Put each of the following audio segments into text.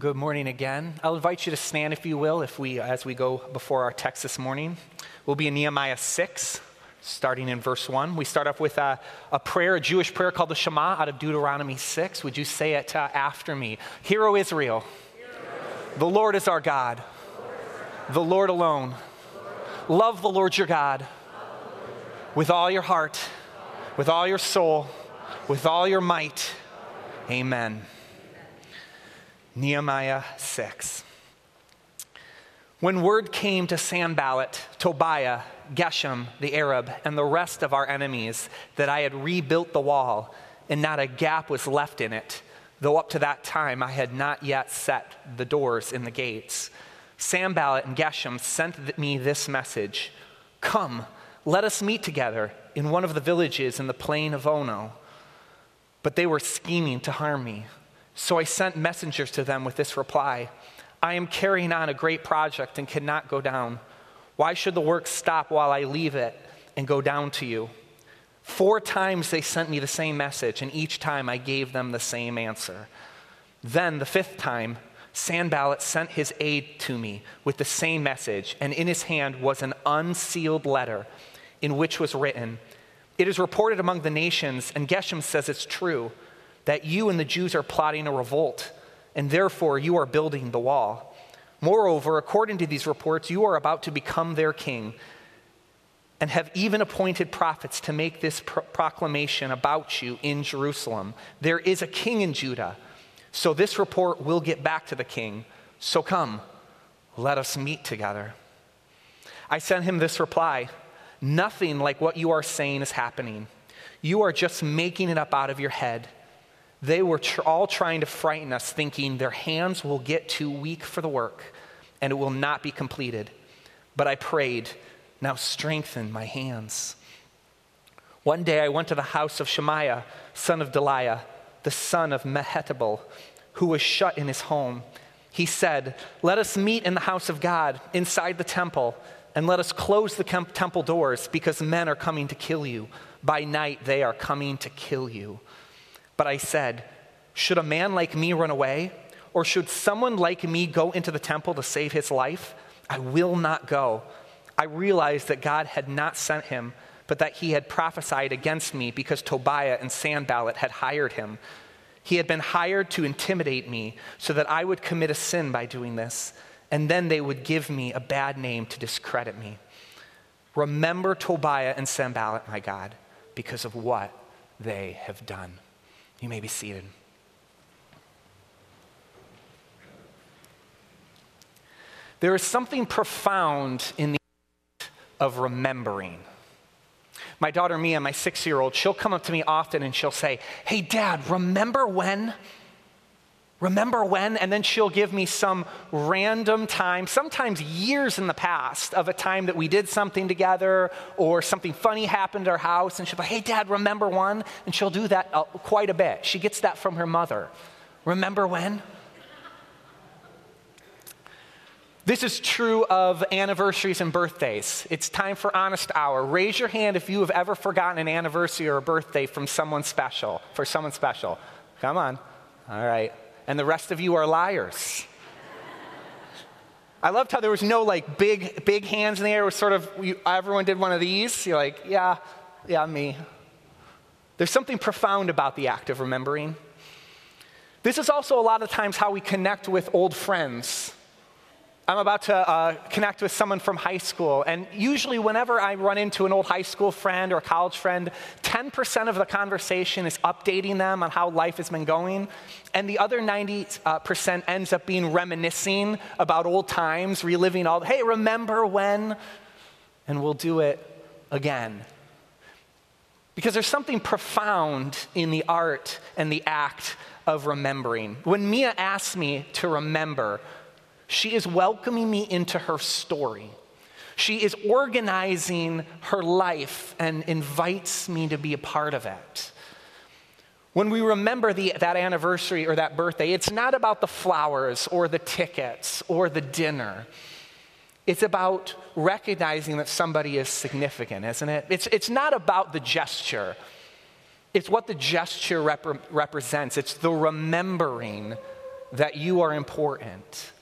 Good morning again. I'll invite you to stand, if you will, if we, as we go before our text this morning. We'll be in Nehemiah 6, starting in verse 1. We start off with a, a prayer, a Jewish prayer called the Shema out of Deuteronomy 6. Would you say it uh, after me? Hear, O Israel, the Lord is our God, the Lord alone. Love the Lord your God with all your heart, with all your soul, with all your might. Amen. Nehemiah 6. When word came to Sanballat, Tobiah, Geshem the Arab, and the rest of our enemies that I had rebuilt the wall, and not a gap was left in it, though up to that time I had not yet set the doors in the gates, Sanballat and Geshem sent me this message Come, let us meet together in one of the villages in the plain of Ono. But they were scheming to harm me. So I sent messengers to them with this reply I am carrying on a great project and cannot go down. Why should the work stop while I leave it and go down to you? Four times they sent me the same message, and each time I gave them the same answer. Then, the fifth time, Sanballat sent his aide to me with the same message, and in his hand was an unsealed letter in which was written, It is reported among the nations, and Geshem says it's true that you and the Jews are plotting a revolt, and therefore you are building the wall. Moreover, according to these reports, you are about to become their king and have even appointed prophets to make this pro- proclamation about you in Jerusalem. There is a king in Judah, so this report will get back to the king. So come, let us meet together. I sent him this reply Nothing like what you are saying is happening. You are just making it up out of your head. They were tr- all trying to frighten us, thinking their hands will get too weak for the work and it will not be completed. But I prayed, now strengthen my hands. One day I went to the house of Shemaiah, son of Delaiah, the son of Mehetabel, who was shut in his home. He said, Let us meet in the house of God, inside the temple, and let us close the temple doors, because men are coming to kill you. By night they are coming to kill you. But I said, Should a man like me run away? Or should someone like me go into the temple to save his life? I will not go. I realized that God had not sent him, but that he had prophesied against me because Tobiah and Sanballat had hired him. He had been hired to intimidate me so that I would commit a sin by doing this, and then they would give me a bad name to discredit me. Remember Tobiah and Sanballat, my God, because of what they have done. You may be seated. There is something profound in the act of remembering. My daughter Mia, my six year old, she'll come up to me often and she'll say, Hey, dad, remember when? Remember when? And then she'll give me some random time, sometimes years in the past, of a time that we did something together or something funny happened at our house. And she'll be, like, hey, dad, remember one? And she'll do that uh, quite a bit. She gets that from her mother. Remember when? This is true of anniversaries and birthdays. It's time for honest hour. Raise your hand if you have ever forgotten an anniversary or a birthday from someone special, for someone special. Come on. All right and the rest of you are liars. I loved how there was no like big, big hands in the air. It was sort of, you, everyone did one of these. You're like, yeah, yeah, me. There's something profound about the act of remembering. This is also a lot of times how we connect with old friends. I'm about to uh, connect with someone from high school, and usually, whenever I run into an old high school friend or a college friend, 10% of the conversation is updating them on how life has been going, and the other 90% uh, ends up being reminiscing about old times, reliving all, hey, remember when? And we'll do it again. Because there's something profound in the art and the act of remembering. When Mia asked me to remember, she is welcoming me into her story. She is organizing her life and invites me to be a part of it. When we remember the, that anniversary or that birthday, it's not about the flowers or the tickets or the dinner. It's about recognizing that somebody is significant, isn't it? It's, it's not about the gesture, it's what the gesture rep- represents. It's the remembering that you are important.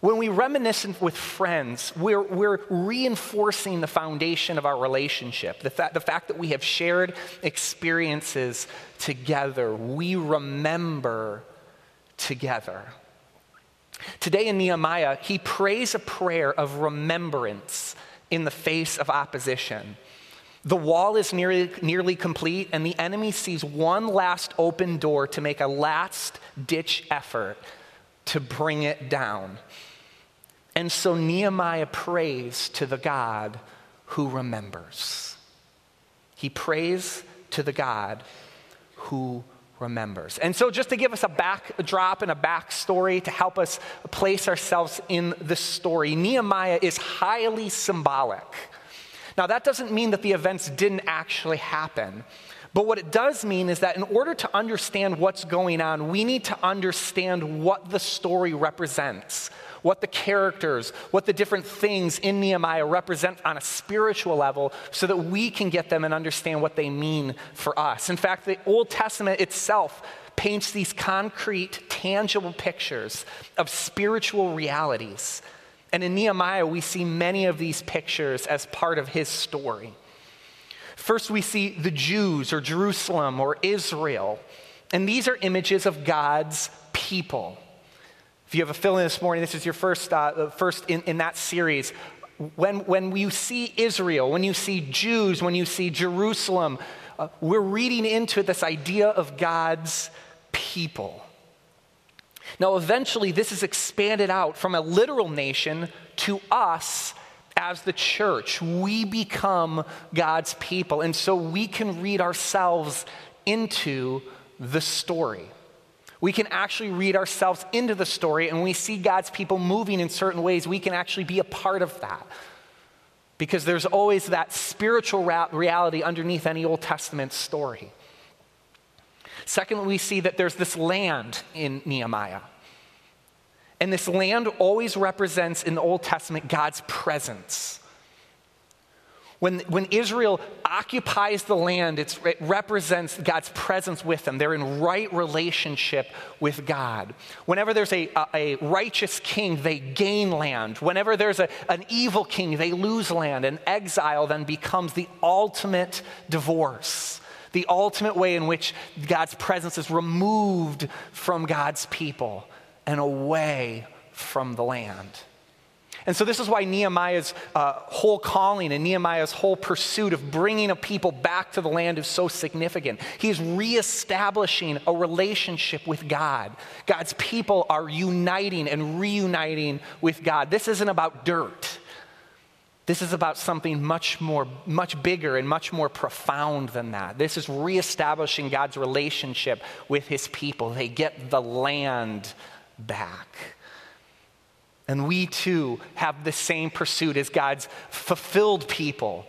When we reminisce with friends, we're, we're reinforcing the foundation of our relationship, the, fa- the fact that we have shared experiences together. We remember together. Today in Nehemiah, he prays a prayer of remembrance in the face of opposition. The wall is nearly, nearly complete, and the enemy sees one last open door to make a last ditch effort to bring it down. And so Nehemiah prays to the God who remembers. He prays to the God who remembers. And so, just to give us a backdrop and a backstory to help us place ourselves in the story, Nehemiah is highly symbolic. Now, that doesn't mean that the events didn't actually happen. But what it does mean is that in order to understand what's going on, we need to understand what the story represents what the characters, what the different things in Nehemiah represent on a spiritual level so that we can get them and understand what they mean for us. In fact, the Old Testament itself paints these concrete, tangible pictures of spiritual realities. And in Nehemiah, we see many of these pictures as part of his story. First, we see the Jews or Jerusalem or Israel. And these are images of God's people. If you have a fill in this morning, this is your first, uh, first in, in that series. When, when you see Israel, when you see Jews, when you see Jerusalem, uh, we're reading into this idea of God's people. Now, eventually, this is expanded out from a literal nation to us as the church. We become God's people, and so we can read ourselves into the story. We can actually read ourselves into the story, and when we see God's people moving in certain ways. We can actually be a part of that. Because there's always that spiritual reality underneath any Old Testament story. Secondly, we see that there's this land in Nehemiah. And this land always represents in the Old Testament God's presence. When, when Israel occupies the land, it represents God's presence with them. They're in right relationship with God. Whenever there's a, a, righteous king, they gain land. Whenever there's a, an evil king, they lose land. And exile then becomes the ultimate divorce, the ultimate way in which God's presence is removed from God's people and away from the land. And so, this is why Nehemiah's uh, whole calling and Nehemiah's whole pursuit of bringing a people back to the land is so significant. He's reestablishing a relationship with God. God's people are uniting and reuniting with God. This isn't about dirt. This is about something much more, much bigger and much more profound than that. This is reestablishing God's relationship with his people. They get the land back. And we too have the same pursuit as God's fulfilled people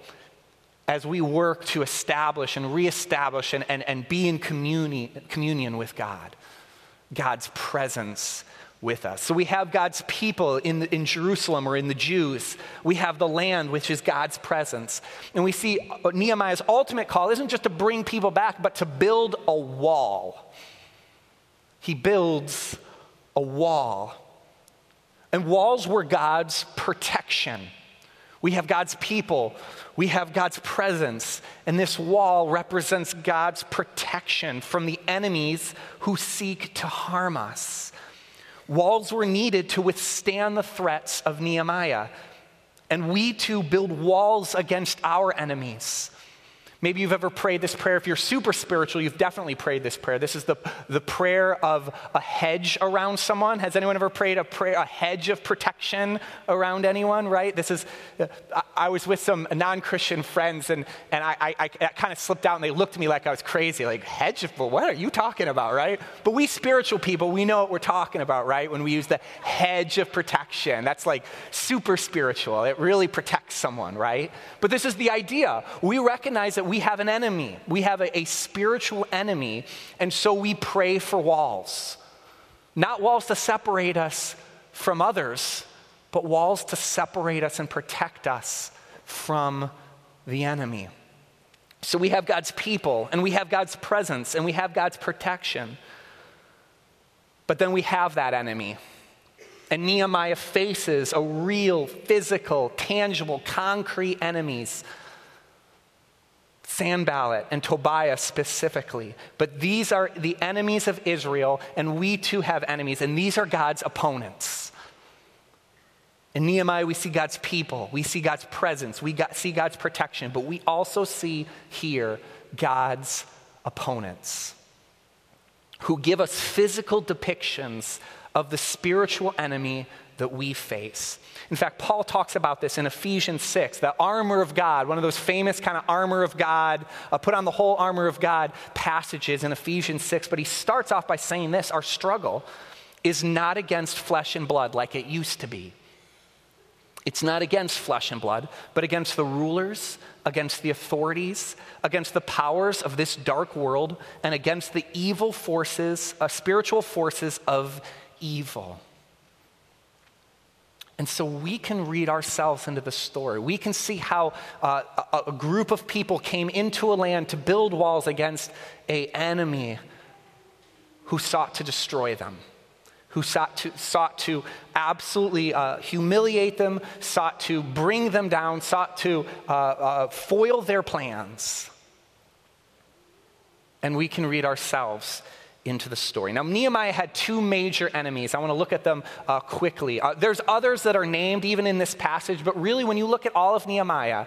as we work to establish and reestablish and, and, and be in communion, communion with God, God's presence with us. So we have God's people in, in Jerusalem or in the Jews. We have the land, which is God's presence. And we see Nehemiah's ultimate call isn't just to bring people back, but to build a wall. He builds a wall and walls were God's protection. We have God's people, we have God's presence, and this wall represents God's protection from the enemies who seek to harm us. Walls were needed to withstand the threats of Nehemiah, and we too build walls against our enemies. Maybe you've ever prayed this prayer. If you're super spiritual, you've definitely prayed this prayer. This is the, the prayer of a hedge around someone. Has anyone ever prayed a prayer, a hedge of protection around anyone, right? This is, uh, I was with some non Christian friends and, and I, I, I kind of slipped out and they looked at me like I was crazy. Like, hedge of, what are you talking about, right? But we spiritual people, we know what we're talking about, right? When we use the hedge of protection. That's like super spiritual. It really protects someone, right? But this is the idea. We recognize that we have an enemy. We have a, a spiritual enemy, and so we pray for walls. Not walls to separate us from others, but walls to separate us and protect us from the enemy. So we have God's people, and we have God's presence, and we have God's protection. But then we have that enemy. And Nehemiah faces a real, physical, tangible, concrete enemies. Sanballat and Tobiah specifically. But these are the enemies of Israel, and we too have enemies, and these are God's opponents. In Nehemiah, we see God's people, we see God's presence, we got, see God's protection, but we also see here God's opponents who give us physical depictions of the spiritual enemy that we face. In fact, Paul talks about this in Ephesians 6, the armor of God, one of those famous kind of armor of God, uh, put on the whole armor of God passages in Ephesians 6. But he starts off by saying this our struggle is not against flesh and blood like it used to be. It's not against flesh and blood, but against the rulers, against the authorities, against the powers of this dark world, and against the evil forces, uh, spiritual forces of evil. And so we can read ourselves into the story. We can see how uh, a, a group of people came into a land to build walls against a enemy who sought to destroy them, who sought to, sought to absolutely uh, humiliate them, sought to bring them down, sought to uh, uh foil their plans. And we can read ourselves into the story. Now, Nehemiah had two major enemies. I want to look at them uh, quickly. Uh, there's others that are named even in this passage, but really, when you look at all of Nehemiah,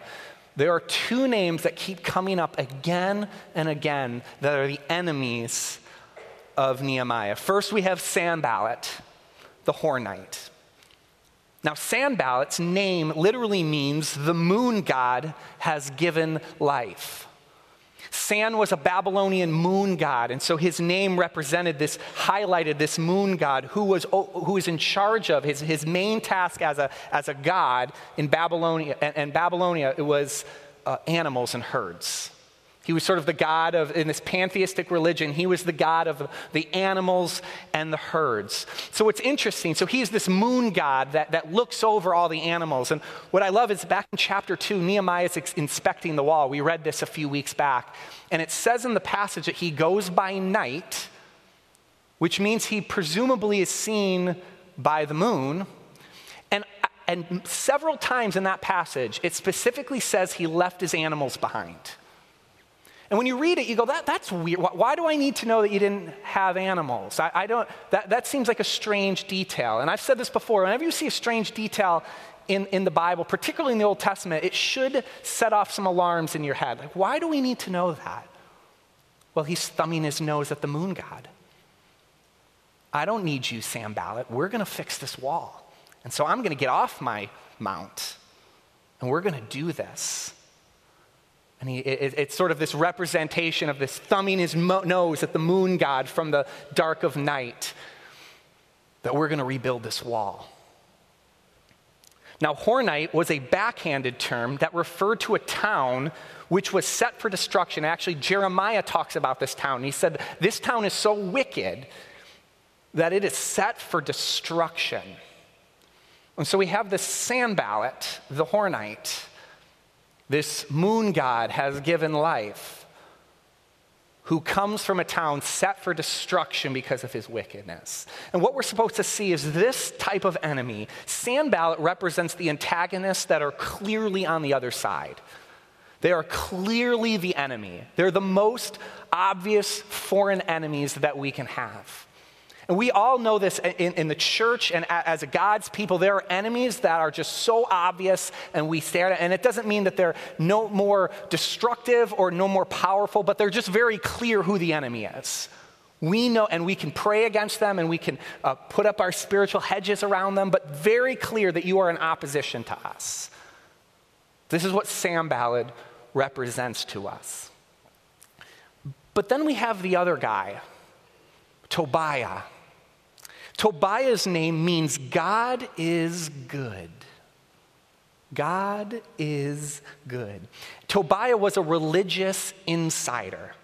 there are two names that keep coming up again and again that are the enemies of Nehemiah. First, we have Sanballat, the Hornite. Now, Sanballat's name literally means the moon god has given life. San was a Babylonian moon god, and so his name represented this, highlighted this moon god who was, who was in charge of his, his main task as a, as a god in Babylonia. And, and Babylonia, it was uh, animals and herds. He was sort of the god of, in this pantheistic religion, he was the god of the animals and the herds. So it's interesting. So he's this moon god that, that looks over all the animals. And what I love is back in chapter two, Nehemiah is ex- inspecting the wall. We read this a few weeks back. And it says in the passage that he goes by night, which means he presumably is seen by the moon. And, and several times in that passage, it specifically says he left his animals behind. And when you read it, you go, that, that's weird. Why do I need to know that you didn't have animals? I, I don't, that, that seems like a strange detail. And I've said this before whenever you see a strange detail in, in the Bible, particularly in the Old Testament, it should set off some alarms in your head. Like, why do we need to know that? Well, he's thumbing his nose at the moon god. I don't need you, Sanballat. We're going to fix this wall. And so I'm going to get off my mount and we're going to do this. And he, it, it's sort of this representation of this thumbing his mo- nose at the moon god from the dark of night that we're going to rebuild this wall. Now, Hornite was a backhanded term that referred to a town which was set for destruction. Actually, Jeremiah talks about this town. He said, This town is so wicked that it is set for destruction. And so we have this Sanballat, the Hornite, this moon god has given life, who comes from a town set for destruction because of his wickedness. And what we're supposed to see is this type of enemy. Sanballat represents the antagonists that are clearly on the other side. They are clearly the enemy. They're the most obvious foreign enemies that we can have. And we all know this in, in, the church and as God's people. There are enemies that are just so obvious, and we stare at it. And it doesn't mean that they're no more destructive or no more powerful, but they're just very clear who the enemy is. We know, and we can pray against them and we can uh, put up our spiritual hedges around them, but very clear that you are in opposition to us. This is what Sanballat represents to us. But then we have the other guy, Tobiah. Tobiah's name means God is good. God is good. Tobiah was a religious insider.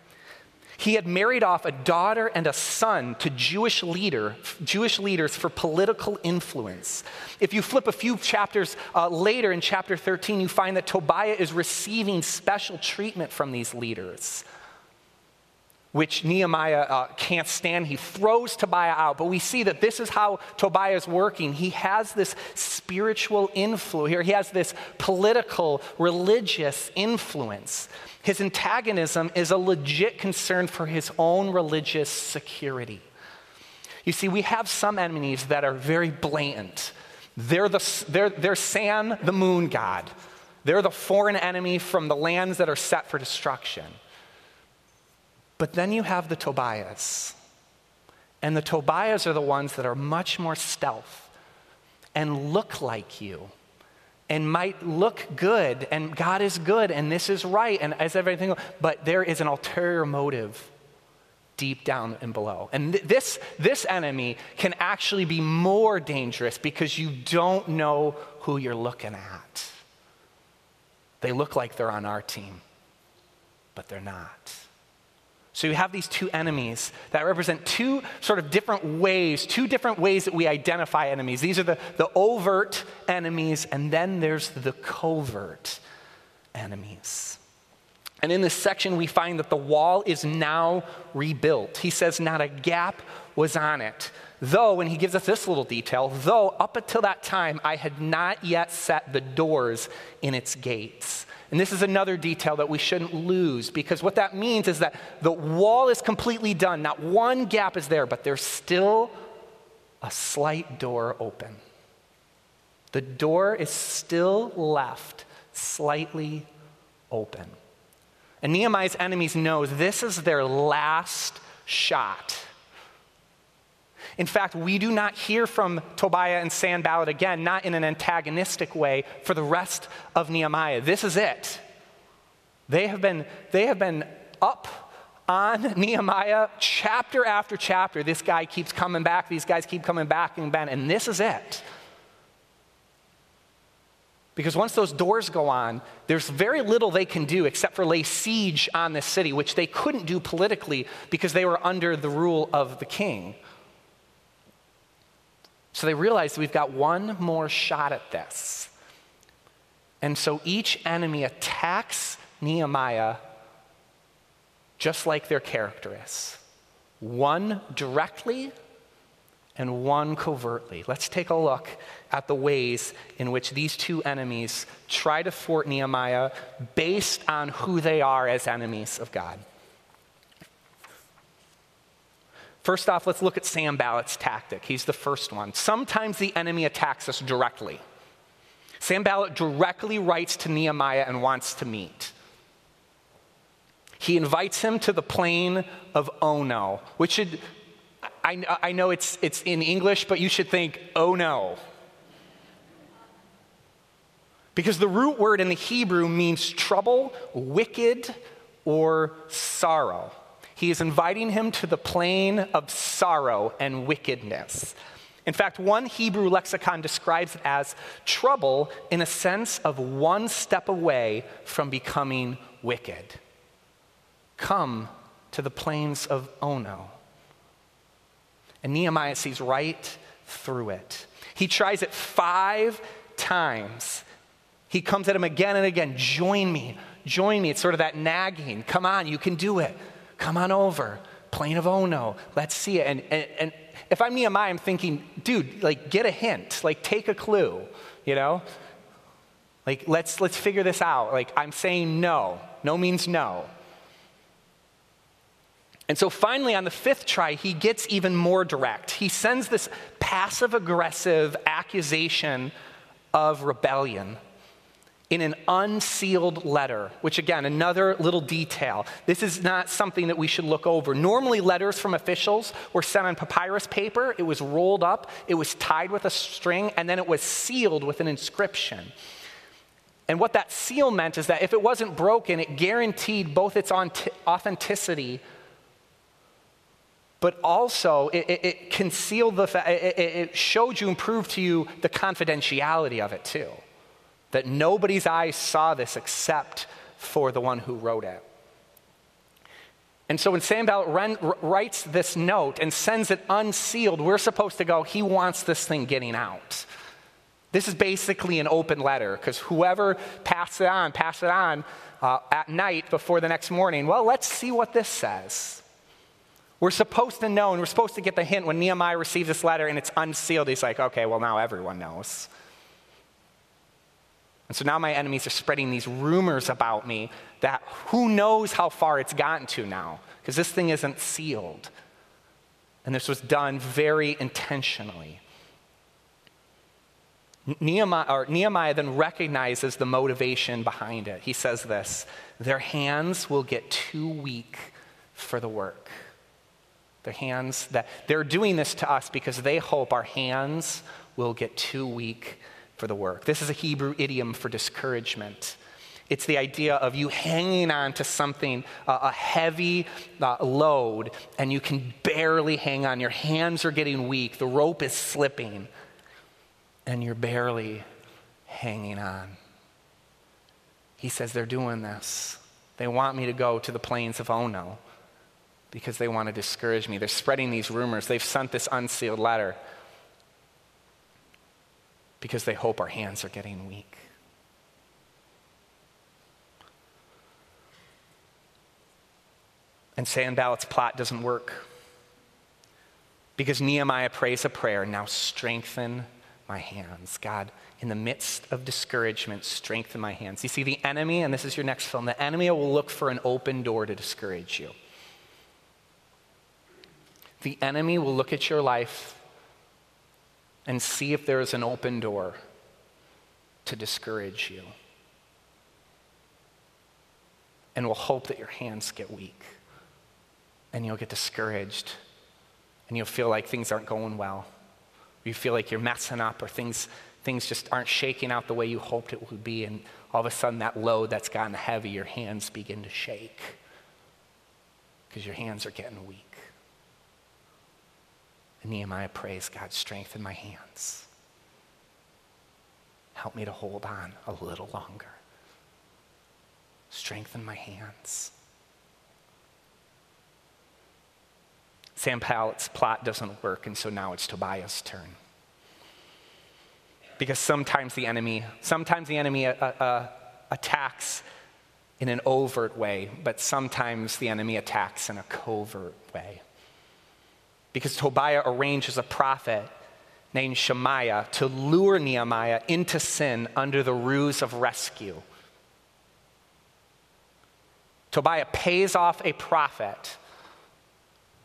He had married off a daughter and a son to Jewish leader, Jewish leaders for political influence. If you flip a few chapters uh, later in chapter 13, you find that Tobiah is receiving special treatment from these leaders which Nehemiah uh, can't stand. He throws Tobiah out. But we see that this is how Tobiah is working. He has this spiritual influence here, he has this political, religious influence. His antagonism is a legit concern for his own religious security. You see, we have some enemies that are very blatant. They're, the, they're, they're San, the moon god. They're the foreign enemy from the lands that are set for destruction. But then you have the Tobiahs. And the Tobiahs are the ones that are much more stealth and look like you and might look good and God is good and this is right and as everything but there is an ulterior motive deep down and below. And th- this this enemy can actually be more dangerous because you don't know who you're looking at. They look like they're on our team, but they're not. So you have these two enemies that represent two sort of different ways, two different ways that we identify enemies. These are the, the overt enemies, and then there's the covert enemies. And in this section, we find that the wall is now rebuilt. He says, Not a gap was on it. Though, and he gives us this little detail, though up until that time I had not yet set the doors in its gates. And this is another detail that we shouldn't lose because what that means is that the wall is completely done. Not one gap is there, but there's still a slight door open. The door is still left slightly open. And Nehemiah's enemies know this is their last shot. In fact, we do not hear from Tobiah and Sanballat again, not in an antagonistic way, for the rest of Nehemiah. This is it. They have been, they have been up on Nehemiah chapter after chapter. This guy keeps coming back, these guys keep coming back and back, and this is it. Because once those doors go on, there's very little they can do except for lay siege on this city, which they couldn't do politically because they were under the rule of the king. So they realize we've got one more shot at this. And so each enemy attacks Nehemiah just like their character is one directly and one covertly. Let's take a look at the ways in which these two enemies try to thwart Nehemiah based on who they are as enemies of God. First off, let's look at Sanballat's tactic. He's the first one. Sometimes the enemy attacks us directly. Sanballat directly writes to Nehemiah and wants to meet. He invites him to the plain of Ono, which should, I, I know it's, it's in English, but you should think, oh no. Because the root word in the Hebrew means trouble, wicked, or sorrow. He is inviting him to the plain of sorrow and wickedness. In fact, one Hebrew lexicon describes it as trouble in a sense of one step away from becoming wicked. Come to the plains of Ono. And Nehemiah sees right through it. He tries it five times. He comes at him again and again. Join me, join me. It's sort of that nagging. Come on, you can do it. Come on over. Plain of Ono. Let's see it. And, and, and if I'm Nehemiah, I'm thinking, dude, like, get a hint. Like, take a clue, you know? Like, let's, let's figure this out. Like, I'm saying no. No means no. And so finally, on the fifth try, he gets even more direct. He sends this passive aggressive accusation of rebellion in an unsealed letter, which again, another little detail. This is not something that we should look over. Normally, letters from officials were sent on papyrus paper, it was rolled up, it was tied with a string, and then it was sealed with an inscription. And what that seal meant is that if it wasn't broken, it guaranteed both its authenticity, but also it, it, it concealed the fact, it, it showed you and proved to you the confidentiality of it too that nobody's eyes saw this except for the one who wrote it. And so when Sanballat writes this note and sends it unsealed, we're supposed to go, he wants this thing getting out. This is basically an open letter because whoever passed it on, passed it on uh, at night before the next morning. Well, let's see what this says. We're supposed to know, and we're supposed to get the hint when Nehemiah receives this letter and it's unsealed. He's like, okay, well, now everyone knows. And so now my enemies are spreading these rumors about me that who knows how far it's gotten to now, because this thing isn't sealed. And this was done very intentionally. Nehemiah, Nehemiah, then recognizes the motivation behind it. He says this Their hands will get too weak for the work. Their hands, that they're doing this to us because they hope our hands will get too weak for the work. This is a Hebrew idiom for discouragement. It's the idea of you hanging on to something, uh, a heavy uh, load, and you can barely hang on. Your hands are getting weak, the rope is slipping, and you're barely hanging on. He says they're doing this. They want me to go to the plains of Ono because they want to discourage me. They're spreading these rumors. They've sent this unsealed letter because they hope our hands are getting weak. And Sanballat's plot doesn't work because Nehemiah prays a prayer now strengthen my hands. God, in the midst of discouragement, strengthen my hands. You see, the enemy, and this is your next film, the enemy will look for an open door to discourage you. The enemy will look at your life and see if there is an open door to discourage you. And we'll hope that your hands get weak and you'll get discouraged and you'll feel like things aren't going well. You feel like you're messing up or things, things just aren't shaking out the way you hoped it would be. And all of a sudden, that load that's gotten heavy, your hands begin to shake because your hands are getting weak. And Nehemiah prays, God, strengthen my hands. Help me to hold on a little longer. Strengthen my hands. Sam Sanballat's plot doesn't work, and so now it's Tobiah's turn. Because sometimes the enemy, sometimes the enemy uh, uh, attacks in an overt way, but sometimes the enemy attacks in a covert way because Tobiah arranges a prophet named Shemaiah to lure Nehemiah into sin under the ruse of rescue. Tobiah pays off a prophet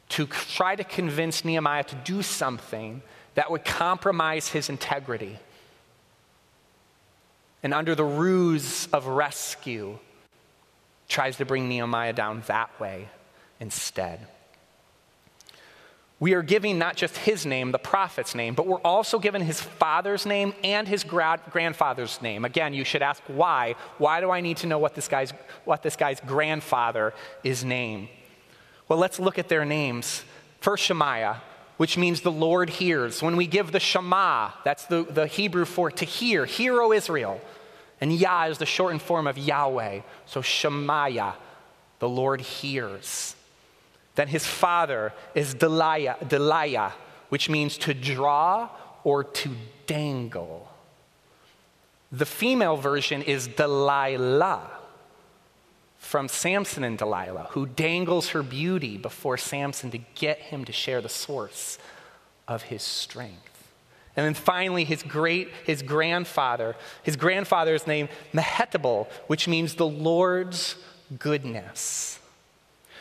to try to convince Nehemiah to do something that would compromise his integrity. And under the ruse of rescue, tries to bring Nehemiah down that way instead we are giving not just his name, the prophet's name, but we're also given his father's name and his gra- grandfather's name. Again, you should ask why. Why do I need to know what this guy's, what this guy's grandfather is named? Well, let's look at their names. First, Shemaiah, which means the Lord hears. When we give the Shema, that's the, the Hebrew for to hear, hear, O Israel. And Yah is the shortened form of Yahweh. So Shemaiah, the Lord hears. Then his father is Delaiah, Delaiah, which means to draw or to dangle. The female version is Delilah from Samson and Delilah, who dangles her beauty before Samson to get him to share the source of his strength. And then finally, his great, his grandfather, his grandfather is named Mehetabel, which means the Lord's goodness.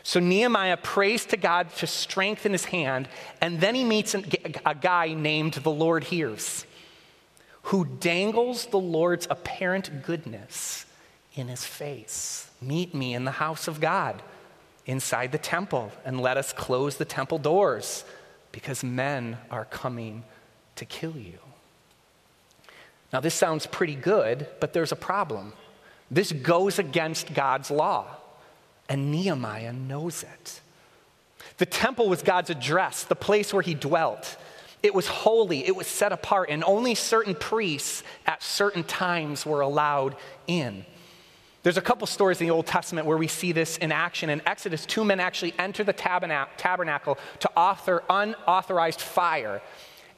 So Nehemiah prays to God to strengthen his hand, and then he meets a guy named the Lord Hears, who dangles the Lord's apparent goodness in his face. Meet me in the house of God, inside the temple, and let us close the temple doors, because men are coming to kill you. Now, this sounds pretty good, but there's a problem. This goes against God's law and Nehemiah knows it. The temple was God's address, the place where he dwelt. It was holy, it was set apart, and only certain priests at certain times were allowed in. There's a couple stories in the Old Testament where we see this in action. In Exodus, two men actually enter the tabernacle to author unauthorized fire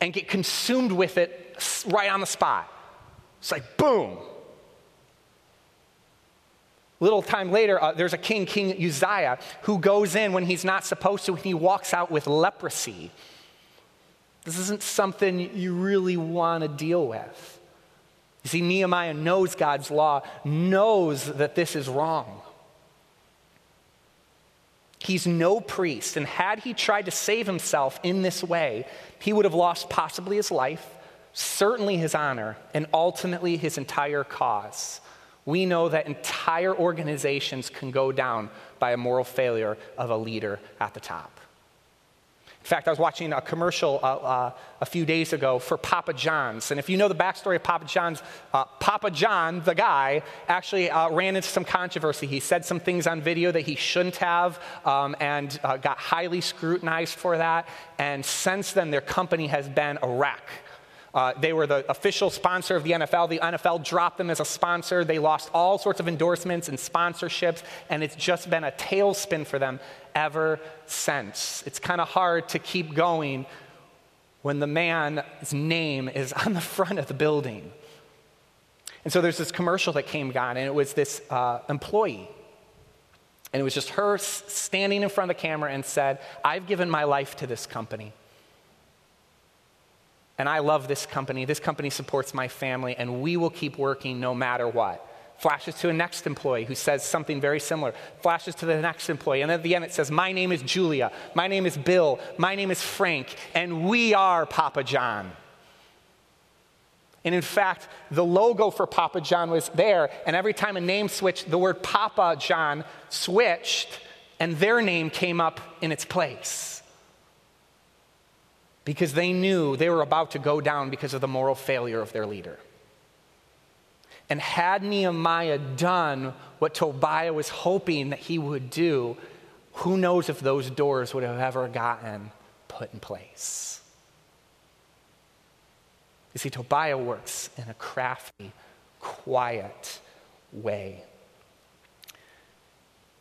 and get consumed with it right on the spot. It's like, boom, little time later, uh, there's a king, King Uzziah, who goes in when he's not supposed to, and he walks out with leprosy. This isn't something you really want to deal with. You see, Nehemiah knows God's law, knows that this is wrong. He's no priest, and had he tried to save himself in this way, he would have lost possibly his life, certainly his honor, and ultimately his entire cause. We know that entire organizations can go down by a moral failure of a leader at the top. In fact, I was watching a commercial uh, uh, a few days ago for Papa John's. And if you know the backstory of Papa John's, uh, Papa John, the guy, actually uh, ran into some controversy. He said some things on video that he shouldn't have um, and uh, got highly scrutinized for that. And since then, their company has been a wreck. Uh, they were the official sponsor of the NFL. The NFL dropped them as a sponsor. They lost all sorts of endorsements and sponsorships, and it's just been a tailspin for them ever since. It's kind of hard to keep going when the man's name is on the front of the building. And so there's this commercial that came on, and it was this uh, employee. And it was just her standing in front of the camera and said, I've given my life to this company. And I love this company. This company supports my family, and we will keep working no matter what. Flashes to a next employee who says something very similar. Flashes to the next employee. And at the end, it says, My name is Julia. My name is Bill. My name is Frank. And we are Papa John. And in fact, the logo for Papa John was there. And every time a name switched, the word Papa John switched, and their name came up in its place because they knew they were about to go down because of the moral failure of their leader. And had Nehemiah done what Tobiah was hoping that he would do, who knows if those doors would have ever gotten put in place. You see, Tobiah works in a crafty, quiet way.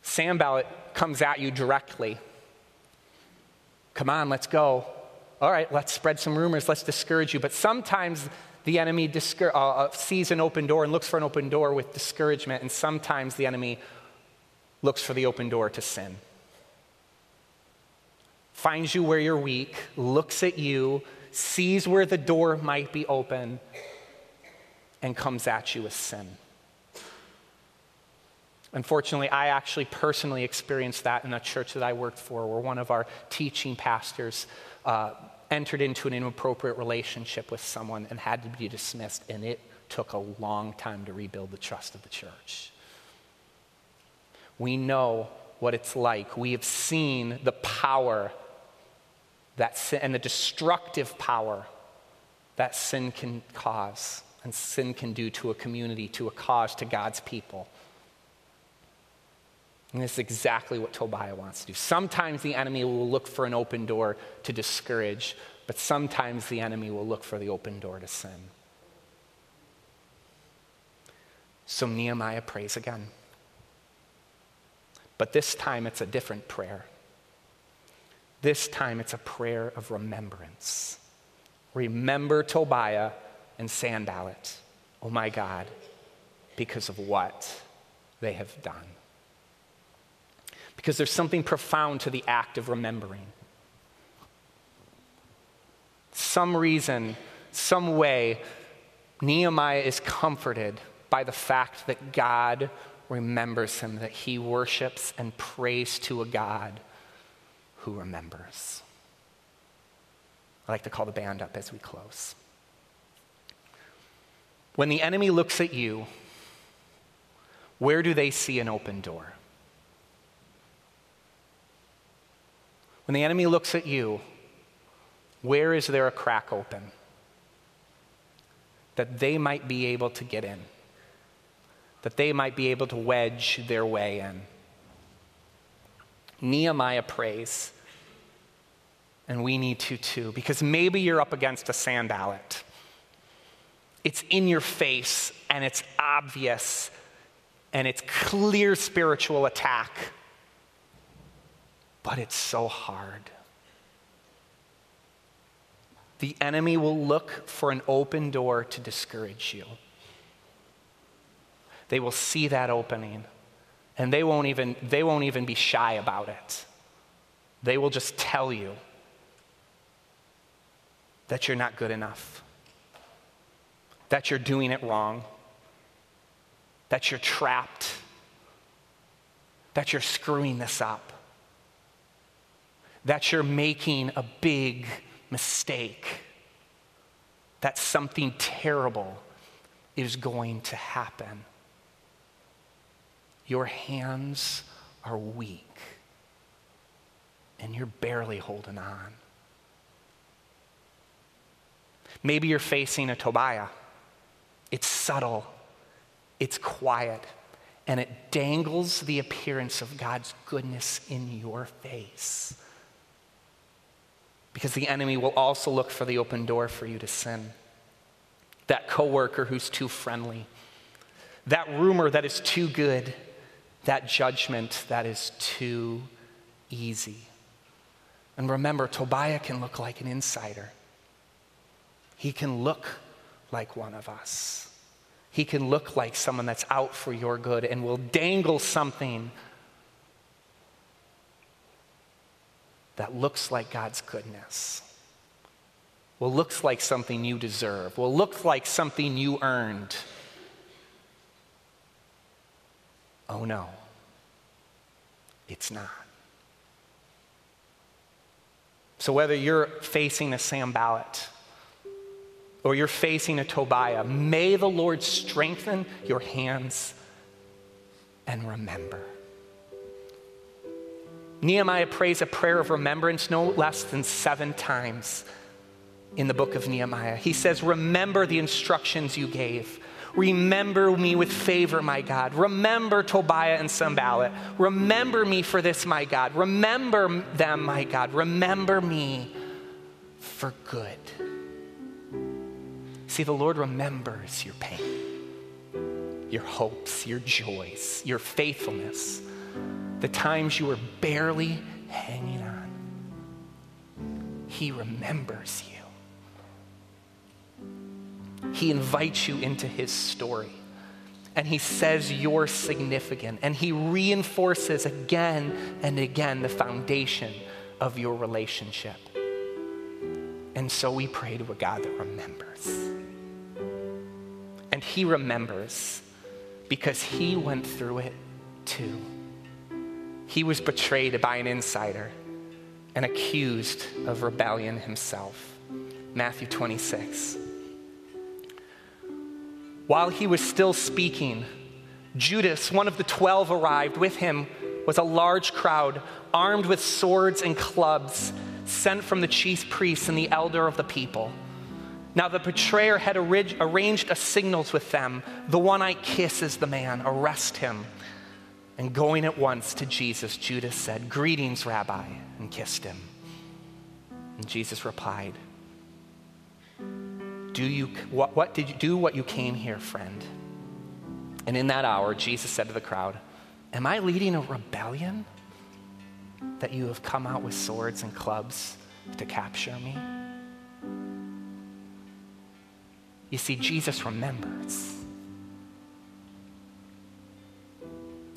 Sanballat comes at you directly. Come on, let's go all right, let's spread some rumors, let's discourage you. But sometimes the enemy discour- uh, uh, sees an open door and looks for an open door with discouragement, and sometimes the enemy looks for the open door to sin. Finds you where you're weak, looks at you, sees where the door might be open, and comes at you with sin. Unfortunately, I actually personally experienced that in a church that I worked for, where one of our teaching pastors uh, entered into an inappropriate relationship with someone and had to be dismissed, and it took a long time to rebuild the trust of the church. We know what it's like. We have seen the power that sin, and the destructive power that sin can cause and sin can do to a community, to a cause, to God's people. And this is exactly what Tobiah wants to do. Sometimes the enemy will look for an open door to discourage, but sometimes the enemy will look for the open door to sin. So Nehemiah prays again. But this time it's a different prayer. This time it's a prayer of remembrance. Remember Tobiah and Sanballat, oh my God, because of what they have done because there's something profound to the act of remembering. Some reason, some way, Nehemiah is comforted by the fact that God remembers him, that he worships and prays to a God who remembers. I'd like to call the band up as we close. When the enemy looks at you, where do they see an open door? When the enemy looks at you, where is there a crack open? That they might be able to get in, that they might be able to wedge their way in. Nehemiah prays, and we need to too, because maybe you're up against a Sanballat. It's in your face, and it's obvious, and it's clear spiritual attack but it's so hard. The enemy will look for an open door to discourage you. They will see that opening And they won't even, they won't even be shy about it. They will just tell you that you're not good enough, that you're doing it wrong, that you're trapped, that you're screwing this up, that you're making a big mistake, that something terrible is going to happen. Your hands are weak and you're barely holding on. Maybe you're facing a Tobiah. It's subtle, it's quiet, and it dangles the appearance of God's goodness in your face. Because the enemy will also look for the open door for you to sin. That coworker who's too friendly, that rumor that is too good, that judgment that is too easy. And remember, Tobiah can look like an insider. He can look like one of us. He can look like someone that's out for your good and will dangle something that looks like God's goodness, will looks like something you deserve, will looks like something you earned. Oh no, it's not. So, whether you're facing a Sanballat or you're facing a Tobiah, may the Lord strengthen your hands and remember. Nehemiah prays a prayer of remembrance no less than seven times in the book of Nehemiah. He says, Remember the instructions you gave. Remember me with favor, my God. Remember Tobiah and Sanballat. Remember me for this, my God. Remember them, my God. Remember me for good. See, the Lord remembers your pain, your hopes, your joys, your faithfulness, the times you were barely hanging on. He remembers you. He invites you into his story. And he says you're significant. And he reinforces again and again the foundation of your relationship. And so we pray to a God that remembers. And He remembers because He went through it too. He was betrayed by an insider and accused of rebellion himself. Matthew 26. While he was still speaking, Judas, one of the twelve, arrived. With him was a large crowd, armed with swords and clubs, sent from the chief priests and the elder of the people. Now the betrayer had arranged a signals with them. The one I kiss is the man, arrest him. And going at once to Jesus, Judas said, Greetings, Rabbi, and kissed him. And Jesus replied, Do you what, what did you do what you came here, friend? And in that hour, Jesus said to the crowd, Am I leading a rebellion that you have come out with swords and clubs to capture me? You see, Jesus remembers.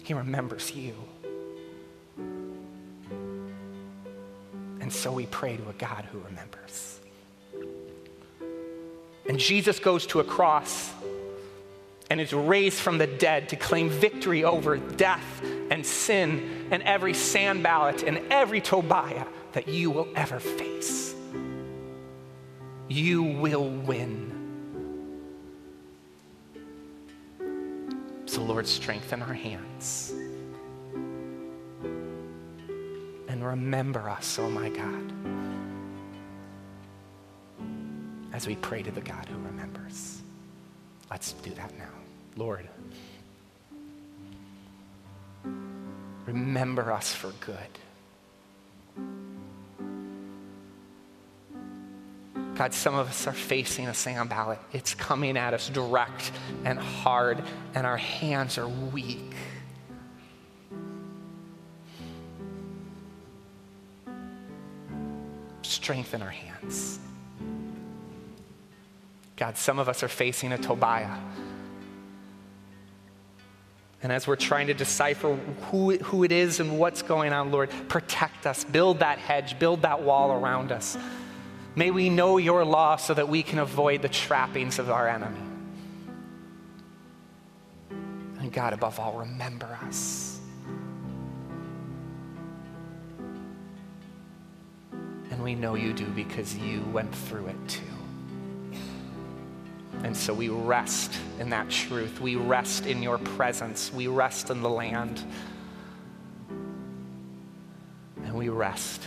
He remembers you. And so we pray to a God who remembers. And Jesus goes to a cross and is raised from the dead to claim victory over death and sin and every Sanballat and every Tobiah that you will ever face. You will win. Strengthen our hands. And remember us, oh my God, as we pray to the God who remembers. Let's do that now. Lord, remember us for good. God, some of us are facing a Sanballat. It's coming at us direct and hard, and our hands are weak. Strengthen our hands. God, some of us are facing a Tobiah. And as we're trying to decipher who, who it is and what's going on, Lord, protect us, build that hedge, build that wall around us. May we know your law so that we can avoid the trappings of our enemy. And God, above all, remember us. And we know you do because you went through it too. And so we rest in that truth. We rest in your presence. We rest in the land. And we rest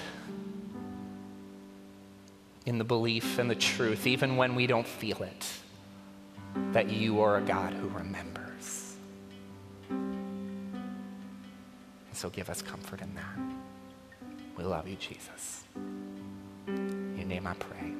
in the belief and the truth, even when we don't feel it, that you are a God who remembers. And so give us comfort in that. We love you, Jesus. In your name I pray.